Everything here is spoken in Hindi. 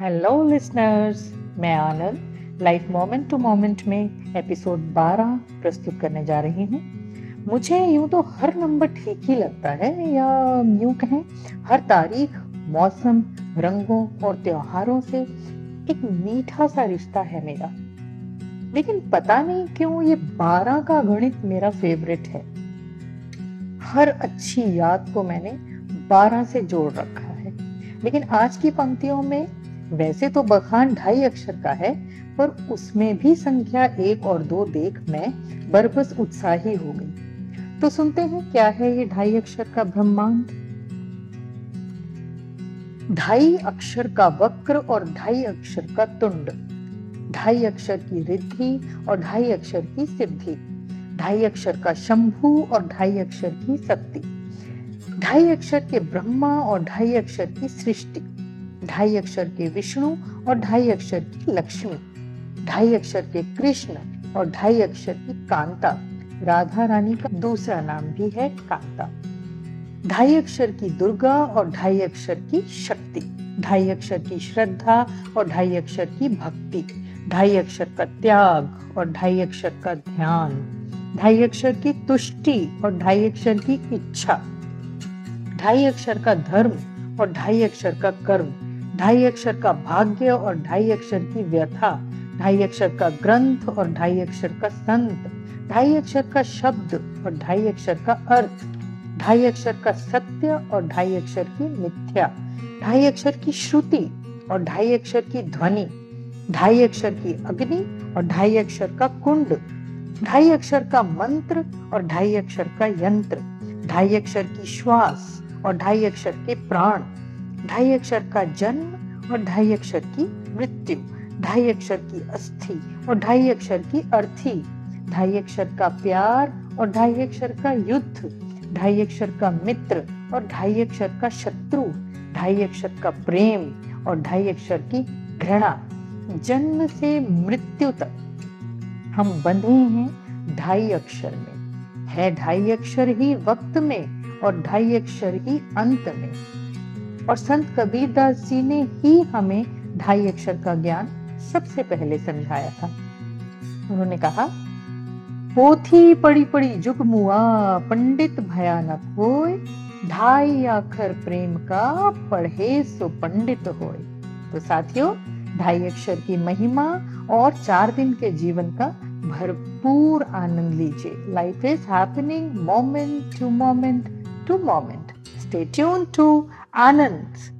हेलो लिसनर्स मैं Anand life moment to moment में एपिसोड 12 प्रस्तुत करने जा रही हूँ। मुझे यूँ तो हर नंबर ठीक ही लगता है या यूँ कहें, हर तारीख, मौसम, रंगों और त्योहारों से एक मीठा सा रिश्ता है मेरा। लेकिन पता नहीं क्यों ये 12 का गणित मेरा फेवरेट है। हर अच्छी याद को मैंने 12 से जोड़ रखा है। लेकिन आज की पंक्तियों में वैसे तो बखान ढाई अक्षर का है पर उसमें भी संख्या एक और दो देख मैं बरबस उत्साही हो गई तो सुनते हैं क्या है ये ढाई अक्षर का ब्रह्मांड ढाई अक्षर का वक्र और ढाई अक्षर का तुंड ढाई अक्षर की रिद्धि और ढाई अक्षर की सिद्धि ढाई अक्षर का शंभु और ढाई अक्षर की शक्ति ढाई अक्षर के ब्रह्मा और ढाई अक्षर की सृष्टि ढाई अक्षर के विष्णु और ढाई अक्षर की लक्ष्मी ढाई अक्षर के कृष्ण और ढाई अक्षर की कांता राधा रानी का दूसरा नाम भी है कांता ढाई अक्षर की दुर्गा और ढाई अक्षर की शक्ति ढाई अक्षर की श्रद्धा और ढाई अक्षर की भक्ति ढाई अक्षर का त्याग और ढाई अक्षर का ध्यान ढाई अक्षर की तुष्टि और ढाई अक्षर की इच्छा ढाई अक्षर का धर्म और ढाई अक्षर का कर्म ढाई अक्षर का भाग्य और ढाई अक्षर की व्यथा ढाई अक्षर का ग्रंथ और ढाई अक्षर का संत ढाई अक्षर का शब्द और ढाई अक्षर का अर्थ ढाई अक्षर का सत्य और ढाई अक्षर की मिथ्या ढाई अक्षर की श्रुति और ढाई अक्षर की ध्वनि ढाई अक्षर की अग्नि और ढाई अक्षर का कुंड ढाई अक्षर का मंत्र और ढाई अक्षर का यंत्र ढाई अक्षर की श्वास और ढाई अक्षर के प्राण ढाई अक्षर का जन्म और ढाई अक्षर की मृत्यु ढाई अक्षर की अस्थि और ढाई अक्षर की अर्थी ढाई अक्षर का प्यार और ढाई अक्षर का युद्ध ढाई अक्षर का मित्र और ढाई अक्षर का शत्रु ढाई अक्षर का प्रेम और ढाई अक्षर की घृणा जन्म से मृत्यु तक हम बंधे हैं ढाई अक्षर में है ढाई अक्षर ही वक्त में और ढाई अक्षर ही अंत में और संत कबीर दास जी ने ही हमें ढाई अक्षर का ज्ञान सबसे पहले समझाया था। उन्होंने कहा, पोथी पड़ी पड़ी जुग मुआ, पंडित भयानक होए ढाई अक्षर प्रेम का पढ़े सो पंडित होए। तो साथियों, ढाई अक्षर की महिमा और चार दिन के जीवन का भरपूर आनंद लीजिए। Life is happening moment to moment to moment stay tuned to Anand